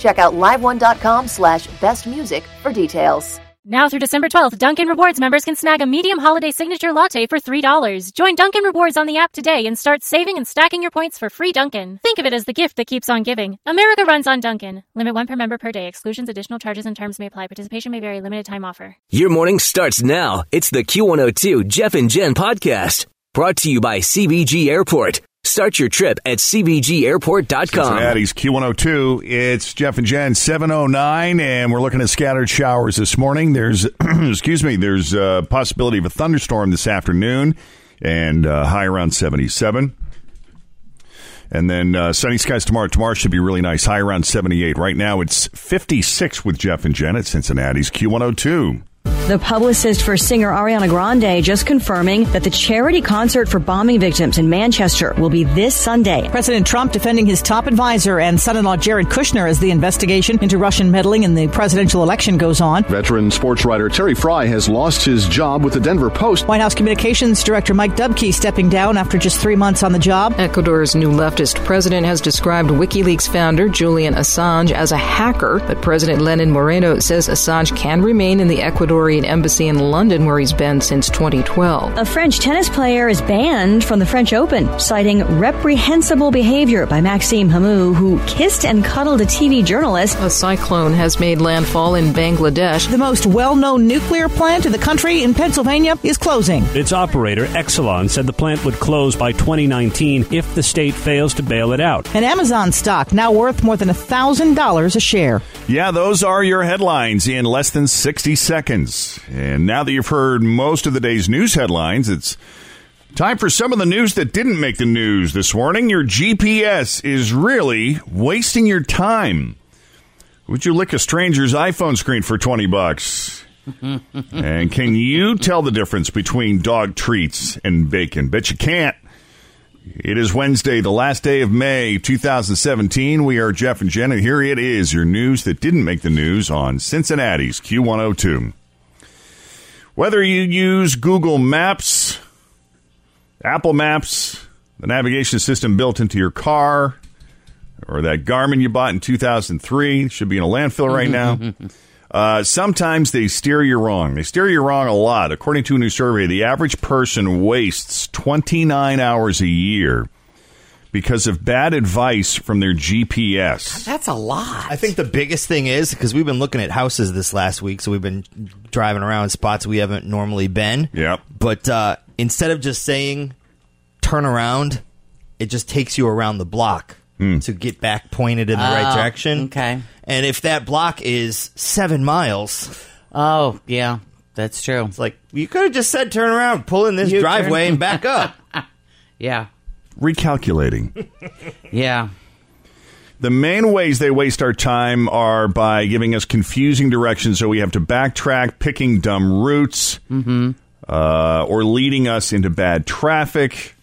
Check out liveone.com slash bestmusic for details. Now through December 12th, Dunkin' Rewards members can snag a medium holiday signature latte for $3. Join Dunkin' Rewards on the app today and start saving and stacking your points for free Dunkin'. Think of it as the gift that keeps on giving. America runs on Dunkin'. Limit one per member per day. Exclusions, additional charges, and terms may apply. Participation may vary. Limited time offer. Your morning starts now. It's the Q102 Jeff and Jen podcast. Brought to you by CVG Airport. Start your trip at CVGAirport.com. Cincinnati's Q102. It's Jeff and Jen, 709, and we're looking at scattered showers this morning. There's, excuse me, there's a possibility of a thunderstorm this afternoon and uh, high around 77. And then uh, sunny skies tomorrow. Tomorrow should be really nice, high around 78. Right now it's 56 with Jeff and Jen at Cincinnati's Q102. The publicist for singer Ariana Grande just confirming that the charity concert for bombing victims in Manchester will be this Sunday. President Trump defending his top advisor and son-in-law Jared Kushner as the investigation into Russian meddling in the presidential election goes on. Veteran sports writer Terry Frei has lost his job with the Denver Post. White House Communications Director Mike Dubke stepping down after just three months on the job. Ecuador's new leftist president has described WikiLeaks founder Julian Assange as a hacker, but President Lenin Moreno says Assange can remain in the Ecuadorian embassy in London where he's been since 2012. A French tennis player is banned from the French Open, citing reprehensible behavior by Maxime Hamou, who kissed and cuddled a TV journalist. A cyclone has made landfall in Bangladesh. The most well-known nuclear plant in the country in Pennsylvania is closing. Its operator, Exelon, said the plant would close by 2019 if the state fails to bail it out. An Amazon stock now worth more than $1,000 a share. Yeah, those are your headlines in less than 60 seconds. And now that you've heard most of the day's news headlines, it's time for some of the news that didn't make the news this morning. Your GPS is really wasting your time. Would you lick a stranger's iPhone screen for 20 bucks? and can you tell the difference between dog treats and bacon? Bet you can't. It is Wednesday, the last day of May 2017. We are Jeff and Jen, and here it is your news that didn't make the news on Cincinnati's Q102. Whether you use Google Maps, Apple Maps, the navigation system built into your car, or that Garmin you bought in 2003, should be in a landfill right now. Uh, sometimes they steer you wrong. They steer you wrong a lot. According to a new survey, the average person wastes 29 hours a year because of bad advice from their GPS. That's a lot. I think the biggest thing is because we've been looking at houses this last week, so we've been driving around spots we haven't normally been. Yep. But uh, instead of just saying turn around, it just takes you around the block to get back pointed in the right Oh, direction. okay. And if that block is seven miles, Oh, yeah, that's true. it's like you could have just said turn around, pull in this You driveway, turn- and back up. Yeah, Recalculating. yeah. The main ways they waste our time are by giving us confusing directions, so we have to backtrack, picking dumb routes, uh, or leading us into bad traffic.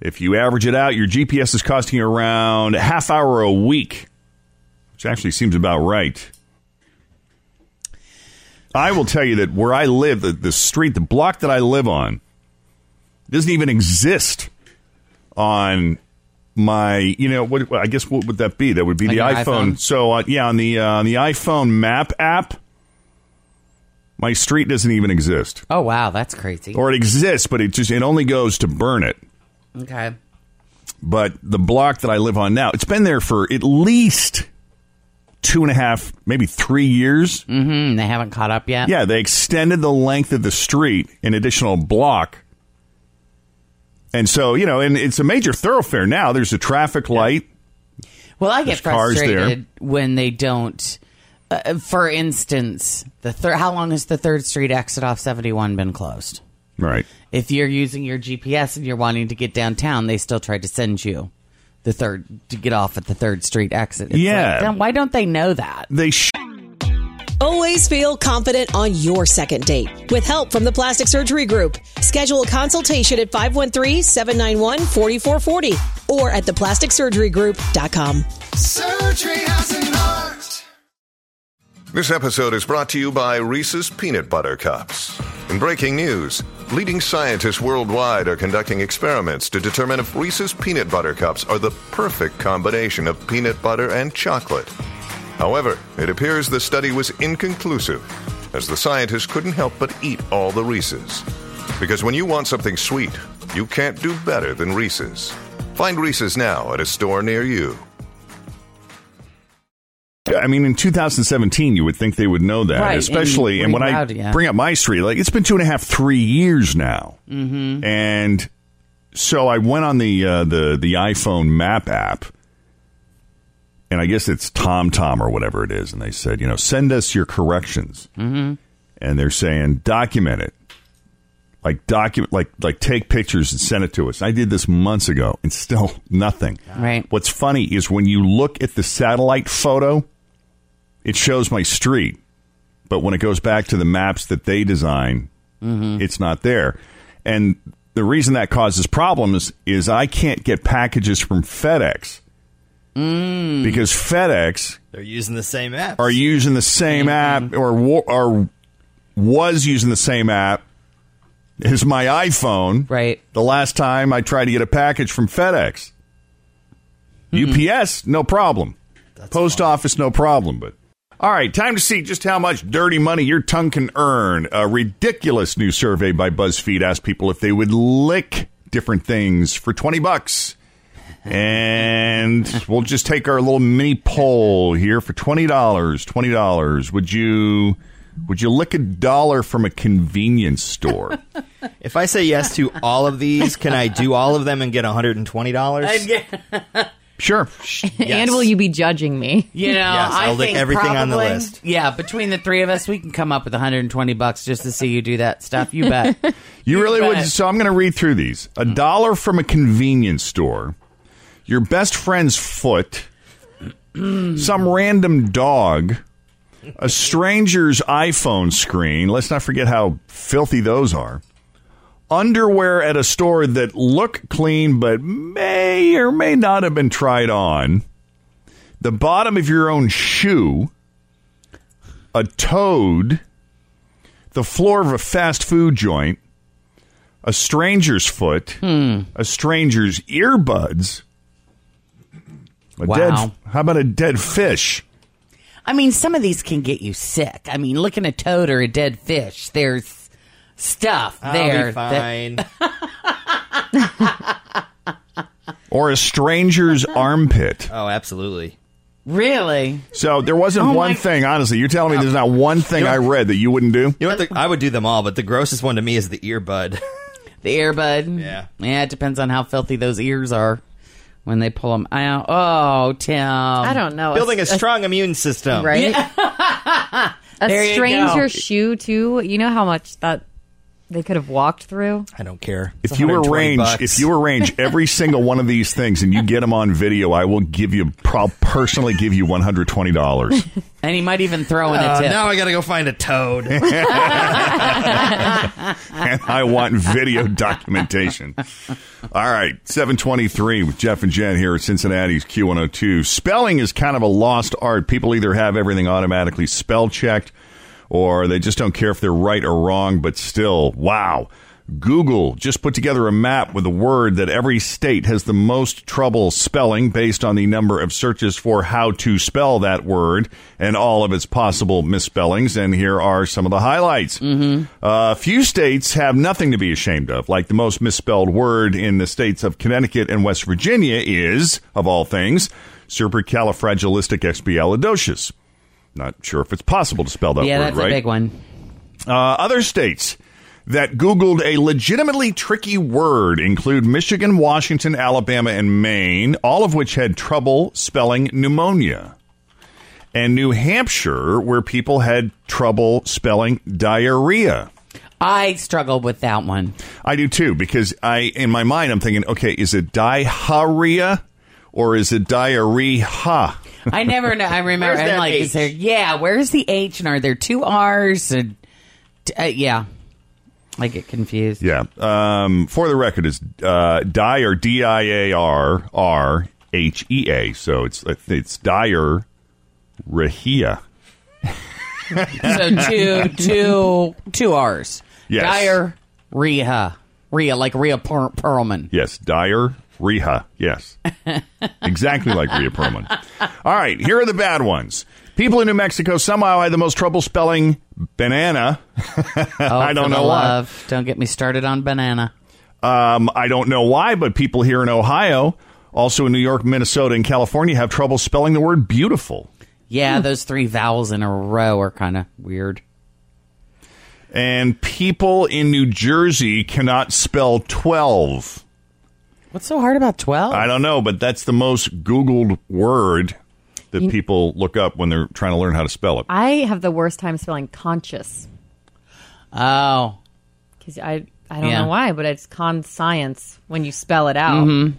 If you average it out, your GPS is costing you around a half hour a week, which actually seems about right. I will tell you that where I live, the, the street, the block that I live on, doesn't even exist on my. You know what? I guess what would that be? That would be Like the iPhone. iPhone? So uh, yeah, on the uh, on the iPhone Map app, my street doesn't even exist, Oh wow, that's crazy. or it exists, but it just it only goes to Burnet. Okay. But the block that I live on now, it's been there for at least two and a half, maybe three years. Mm-hmm. They haven't caught up yet. Yeah, they extended the length of the street an additional block. And so, you know, and it's a major thoroughfare now. There's a traffic light. Well, I There's get cars frustrated when they don't. Uh, for instance, the third. How long has the Third Street exit off seventy one been closed? Right. If you're using your GPS and you're wanting to get downtown, they still try to send you the third to get off at the Third Street exit. It's Yeah. like, then why don't they know that? They sh- Always feel confident on your second date. With help from the Plastic Surgery Group. Schedule a consultation at 513-791-4440 or at theplasticsurgerygroup.com. Surgery has an art. This episode is brought to you by Reese's Peanut Butter Cups. In breaking news, leading scientists worldwide are conducting experiments to determine if Reese's Peanut Butter Cups are the perfect combination of peanut butter and chocolate. However, it appears the study was inconclusive, as the scientists couldn't help but eat all the Reese's. Because when you want something sweet, you can't do better than Reese's. Find Reese's now at a store near you. I mean, in 2017, you would think they would know that, Right, especially. and And, when I reroute, yeah. bring up my street, like it's been two and a half, three years now, Mm-hmm. and so I went on the uh, the the iPhone Map app, and I guess it's TomTom or whatever it is, and they said, you know, send us your corrections, Mm-hmm. and they're saying document it, like document, like like take pictures and send it to us. I did this months ago, and still nothing. Right. What's funny is when you look at the satellite photo, it shows my street, but when it goes back to the maps that they design, it's not there. And the reason that causes problems is I can't get packages from FedEx Mm. because FedEx They're using the same app. are using the same mm-hmm. app or wa- or was using the same app as my iPhone. Right. The last time I tried to get a package from FedEx. Mm-hmm. UPS, no problem. Post office, no problem. But all right, time to see just how much dirty money your tongue can earn. A ridiculous new survey by BuzzFeed asked people if they would lick different things for twenty bucks. And we'll just take our little mini poll here for twenty dollars. Twenty dollars. Would you would you lick a dollar from a convenience store? If I say yes to all of these, can I do all of them and get $120? Sure. And will you be judging me? You know, Yes, I I'll lick think everything on the list. Yeah, between the three of us, we can come up with 120 bucks just to see you do that stuff. You bet. You really would. So I'm going to read through these. A hmm. dollar from a convenience store, your best friend's foot, some random dog, a stranger's iPhone screen. Let's not forget how filthy those are. Underwear at a store that look clean but may or may not have been tried on. The bottom of your own shoe. A toad. The floor of a fast food joint a stranger's foot, Hmm. a stranger's earbuds, a Wow. dead. How about a dead fish? I mean, some of these can get you sick. I mean, looking at a toad or a dead fish, there's stuff I'll there. be that- fine. Or a stranger's armpit? oh, absolutely. really? So there wasn't Oh one my- thing. Honestly, you're telling me there's not oh. one thing I read that you wouldn't do. You know what? The, I would do them all, but the grossest one to me is the earbud. The earbud? Yeah. Yeah, it depends on how filthy those ears are when they pull them out. Oh, Tim. I don't know. Building a strong immune system. right? There a you stranger go. shoe too. You know how much that they could have walked through. I don't care. If you arrange, bucks. if you arrange every single one of these things and you get them on video, I will give you. I'll personally give you one hundred twenty dollars. And he might even throw in a Uh, tip. now I got to go find a toad. and I want video documentation. All right, 723 with Jeff and Jen here at Cincinnati's Q102. Spelling is kind of a lost art. People either have everything automatically spell checked or they just don't care if they're right or wrong, but still, wow. Google just put together a map with a word that every state has the most trouble spelling based on the number of searches for how to spell that word and all of its possible misspellings. And here are some of the highlights. Mm-hmm. Uh, few states have nothing to be ashamed of. Like the most misspelled word in the states of Connecticut and West Virginia is, of all things, supercalifragilisticexpialidocious. Not sure if it's possible to spell that yeah, word that's right. a big one. Uh, other states that Googled a legitimately tricky word include Michigan, Washington, Alabama, and Maine, all of which had trouble spelling pneumonia. And New Hampshire, where people had trouble spelling diarrhea. I struggled with that one. I do too, because I, in my mind, I'm thinking, okay, is it diarrhea or is it diarrhea? I never know. I remember. I'm like, H? is there? Yeah, where's the H? And are there two R's? And uh, yeah, I get confused. Yeah. Um, for the record, it's uh, or D I A R R H E A. So it's it's dire rahia. So two, two, two R's. Yes. Diarrhea. Rhea, like Rhea per- Perlman. Yes, dire Rhea. Yes. exactly like Rhea Perlman. All right, here are the bad ones. People in New Mexico somehow had the most trouble spelling banana. Oh, I don't know why. love. Don't get me started on banana. Um, I don't know why, but people here in Ohio, also in New York, Minnesota, and California, have trouble spelling the word beautiful. Yeah, those three vowels in a row are kind of weird. And people in New Jersey cannot spell 12. What's so hard about 12? I don't know, but that's the most Googled word that You- people look up when they're trying to learn how to spell it. I have the worst time spelling conscious Oh. because I I don't Yeah. know why, but it's con science when you spell it out. Mm-hmm.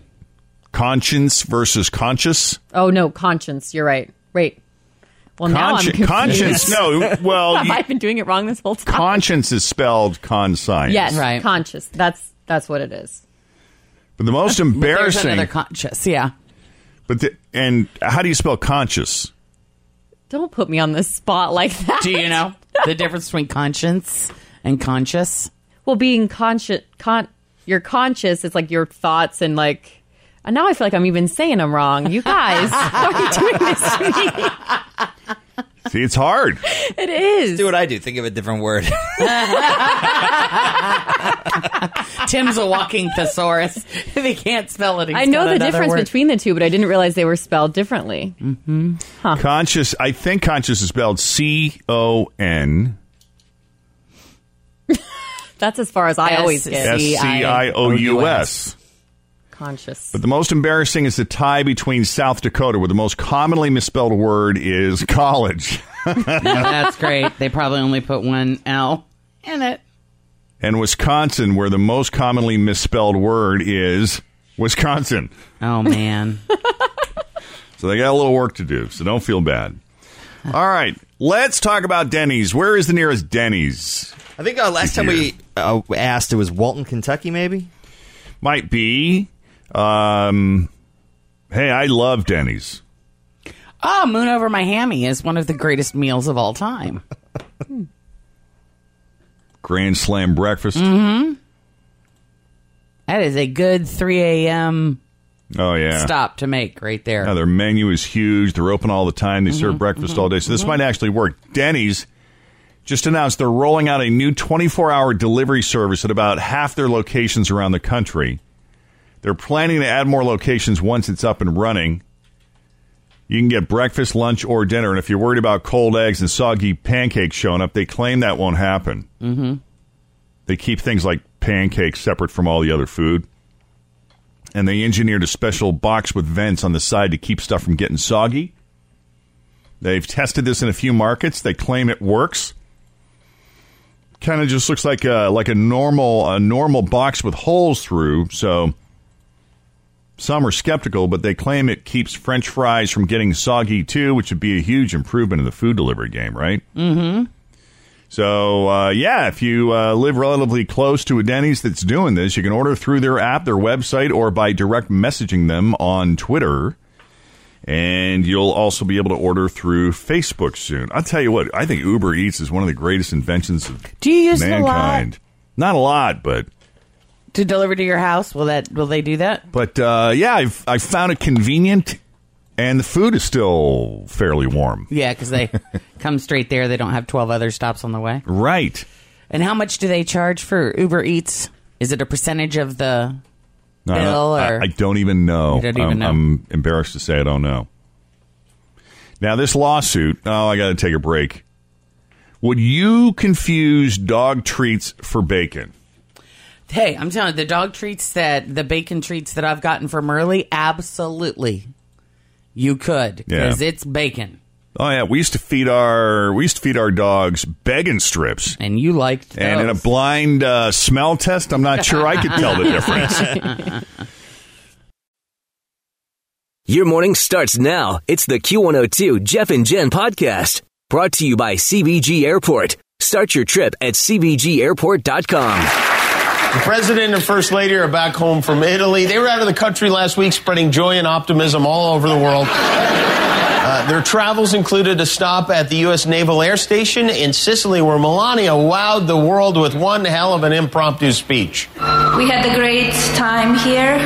Conscience versus conscious. Oh no, conscience. You're right. Wait. Well, now I'm Consci- conscience. No, well, have you- I been doing it wrong this whole time? conscience is spelled conscience. yes, Right. conscious. That's that's what it is. But the most embarrassing. There's embarrassing. another conscious. Yeah. but the, and how do you spell conscious? Don't put me on the spot like that. Do you know the difference between conscience and conscious? Well, being conscious, con- you're conscious. It's like your thoughts and like. And now I feel like I'm even saying them wrong. You guys, why are you doing this to me? See, it's hard. It is. Do what I do. Think of a different word. Tim's a walking thesaurus. If he can't spell it, he's I know the difference word. between the two, but I didn't realize they were spelled differently. Mm-hmm. Conscious. I think conscious is spelled C O N That's as far as I always get. S C I O U S. Conscious. But the most embarrassing is the tie between South Dakota, where the most commonly misspelled word is college, Yeah, that's great. They probably only put one L in it. and Wisconsin, where the most commonly misspelled word is Wisconsin. Oh man. So they got a little work to do, so don't feel bad. All right, let's talk about Denny's. Where is the nearest Denny's? I think uh, last time we uh, asked, it was Walton, Kentucky, maybe. Might be. Um, hey, I love Denny's. Oh, moon over my hammy is one of the greatest meals of all time. Grand Slam breakfast. Mm-hmm. That is a good 3 a.m. Oh yeah. stop to make right there. Now, their menu is huge. They're open all the time. They serve breakfast all day. So this might actually work. Denny's just announced they're rolling out a new 24-hour delivery service at about half their locations around the country. They're planning to add more locations once it's up and running. You can get breakfast, lunch, or dinner. And if you're worried about cold eggs and soggy pancakes showing up, they claim that won't happen. Mm-hmm. They keep things like pancakes separate from all the other food. And they engineered a special box with vents on the side to keep stuff from getting soggy. They've tested this in a few markets. They claim it works. Kind of just looks like a like a normal a normal box with holes through. So some are skeptical, but they claim it keeps French fries from getting soggy too, which would be a huge improvement in the food delivery game, right? Mm-hmm. So, uh, yeah, if you uh, live relatively close to a Denny's that's doing this, you can order through their app, their website, or by direct messaging them on Twitter. And you'll also be able to order through Facebook soon. I'll tell you what, I think Uber Eats is one of the greatest inventions of Do you use it a lot? mankind. Not a lot, but To deliver to your house, will that will they do that? but uh, yeah, I've I found it convenient, and the food is still fairly warm. Yeah, because they come straight there. They don't have twelve other stops on the way. Right. And how much do they charge for Uber Eats? Is it a percentage of the I bill I, or I don't even know. Don't even I'm, know. I'm embarrassed to say I don't know. Now, this lawsuit, oh, I got to take a break. Would you confuse dog treats for bacon? Hey, I'm telling you, the dog treats that the bacon treats that I've gotten from Early, absolutely, you could Yeah. because it's bacon, Oh yeah, we used to feed our we used to feed our dogs bacon strips, and you liked. It. And in a blind uh, smell test, I'm not sure I could tell the difference. Your morning starts now. It's the Q102 Jeff and Jen podcast brought to you by CVG Airport. Start your trip at CVGAirport.com. The president and first lady are back home from Italy. They were out of the country last week spreading joy and optimism all over the world. Uh, their travels included a stop at the U.S. Naval Air Station in Sicily, where Melania wowed the world with one hell of an impromptu speech. We had a great time here,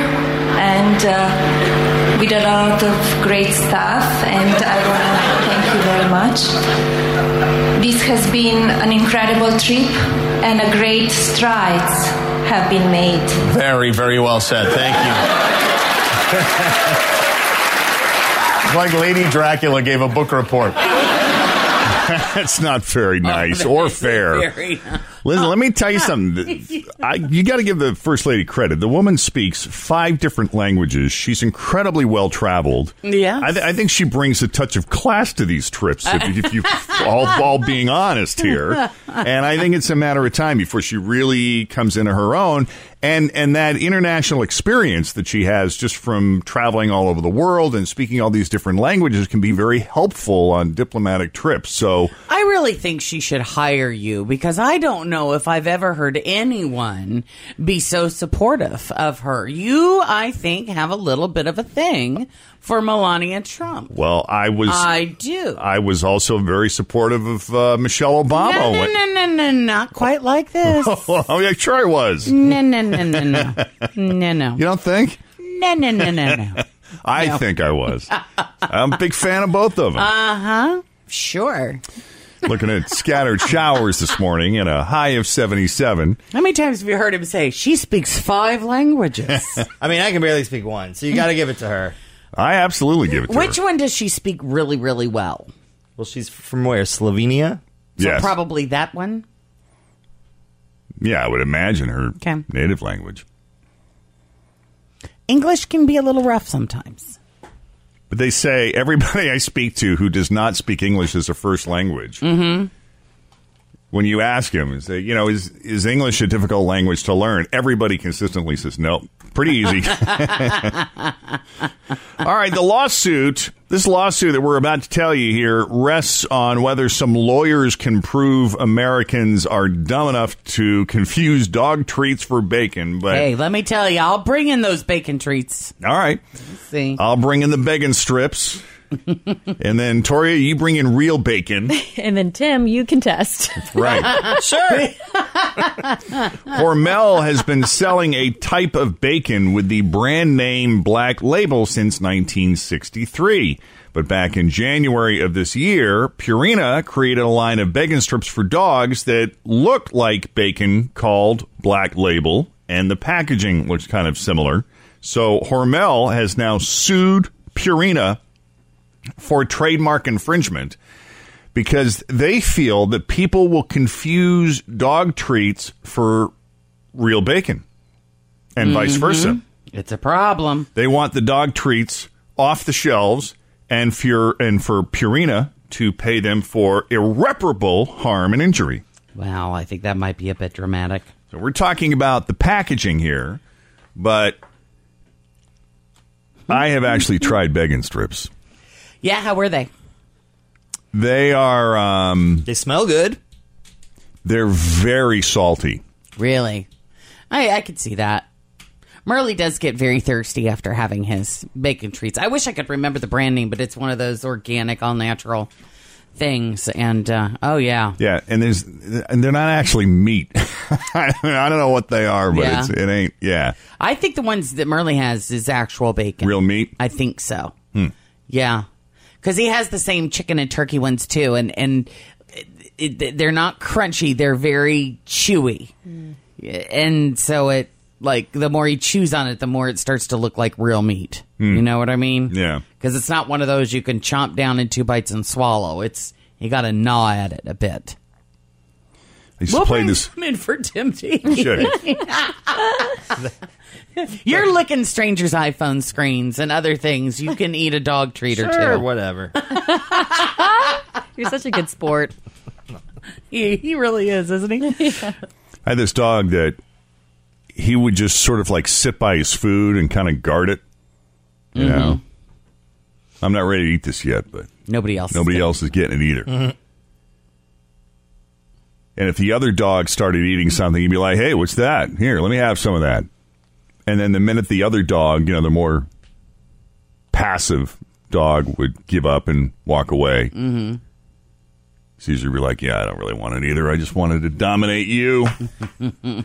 and uh, we did a lot of great stuff, and I want to thank you very much. This has been an incredible trip, and a great strides have been made. Very, very well said. Thank you. like Lady Dracula gave a book report. That's not very nice or fair. Listen, let me tell you something. I, you got to give the first lady credit. The woman speaks five different languages. She's incredibly well traveled. Yeah. I, th- I think she brings a touch of class to these trips. If, if you all, all being honest here, and I think it's a matter of time before she really comes into her own. And and that international experience that she has just from traveling all over the world and speaking all these different languages can be very helpful on diplomatic trips. So I really think she should hire you because I don't know if I've ever heard anyone be so supportive of her. You, I think, have a little bit of a thing for Melania Trump. Well, I was. I do. I was also very supportive of uh, Michelle Obama. No, no, no, no, no, not quite like this. oh, yeah, sure I was. No, no, no, no, no, no, no. You don't think? No, no, no, no, no. I No. think I was. I'm a big fan of both of them. Uh huh. Sure. Looking at scattered showers this morning and a high of 77. How many times have you heard him say she speaks five languages? I mean, I can barely speak one, so you got to give it to her. I absolutely give it to her. Which her. one does she speak really, really well? Well, she's from where? Slovenia? So Yes. probably that one. Yeah, I would imagine her Okay. native language. English can be a little rough sometimes. But they say everybody I speak to who does not speak English as a first language, Mm-hmm. when you ask him, say, you know, is is English a difficult language to learn? Everybody consistently says, no, pretty easy. All right, the lawsuit, this lawsuit that we're about to tell you here rests on whether some lawyers can prove Americans are dumb enough to confuse dog treats for bacon. But Hey, let me tell you, I'll bring in those bacon treats. all right, see. I'll bring in the bacon strips. and then Toria, you bring in real bacon. And then Tim, you contest. Right. sure. Hormel has been selling a type of bacon with the brand name Black Label since 1963. But back in January of this year, Purina created a line of bacon strips for dogs that looked like bacon called Black Label, and the packaging looks kind of similar. So Hormel has now sued Purina for trademark infringement because they feel that people will confuse dog treats for real bacon and vice Mhm. versa. It's a problem. They want the dog treats off the shelves and for, and for Purina to pay them for irreparable harm and injury. Wow, I think that might be a bit dramatic. So we're talking about the packaging here, but I have actually tried bacon strips. Yeah, how were they? They are um They smell good. They're very salty. Really? I I could see that. Merle does get very thirsty after having his bacon treats. I wish I could remember the brand name, but it's one of those organic, all natural things. And uh, oh yeah, Yeah, and there's and they're not actually meat. I don't know what they are, but Yeah. it's, it ain't. Yeah, I think the ones that Merle has is actual bacon. real meat. I think so. Hmm. Yeah, because he has the same chicken and turkey ones too, and and it, it, they're not crunchy; they're very chewy, and so it like the more he chews on it, the more it starts to look like real meat. Hmm. You know what I mean? Yeah. Because it's not one of those you can chomp down in two bites and swallow. It's you got to gnaw at it a bit. I used to play this. Come in for Timothy. Should. You're licking strangers' iPhone screens and other things. You can eat a dog treat or Sure, two. whatever. You're such a good sport. He, he really is, isn't he? I had this dog that he would just sort of like sit by his food and kind of guard it. You know, I'm not ready to eat this yet, but Nobody else. is nobody getting else is getting it either. Mhm. And if the other dog started eating something, he'd be like, "Hey, what's that? Here, let me have some of that." And then the minute the other dog, you know, the more passive dog would give up and walk away. Mm-hmm. Caesar would be like, "Yeah, I don't really want it either. I just wanted to dominate you."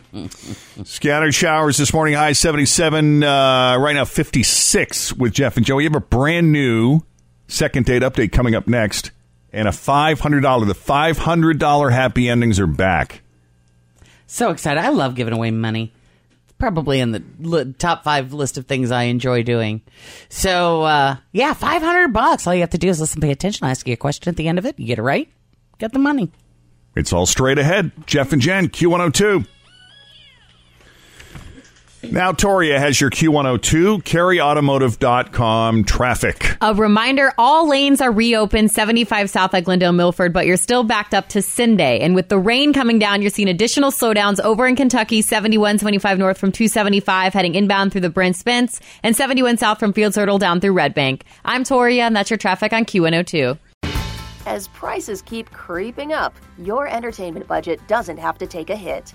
Scattered showers this morning, high 77, uh, right now 56 with Jeff and Joe. We have a brand new second date update coming up next, and a $500. The $500 happy endings are back. So excited. I love giving away money. It's Probably in the li- top five list of things I enjoy doing. So, uh, yeah, 500 bucks. All you have to do is listen, pay attention. I ask you a question at the end of it. You get it right, get the money. It's all straight ahead. Jeff and Jen, Q102. Now, Toria has your Q102, kerryautomotive.com traffic. A reminder all lanes are reopened 75 south at Glendale Milford, but you're still backed up to Sunday. And with the rain coming down, you're seeing additional slowdowns over in Kentucky 71 75 north from 275 heading inbound through the Brent Spence and 71 south from Fields Ertel down through Red Bank. I'm Toria, and that's your traffic on Q102. As prices keep creeping up, your entertainment budget doesn't have to take a hit.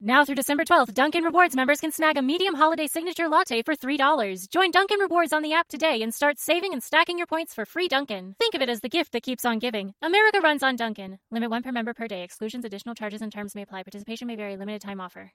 Now through December 12th, Dunkin' Rewards members can snag a medium holiday signature latte for $3. Join Dunkin' Rewards on the app today and start saving and stacking your points for free Dunkin'. Think of it as the gift that keeps on giving. America runs on Dunkin'. Limit one per member per day. Exclusions, additional charges, and terms may apply. Participation may vary. Limited time offer.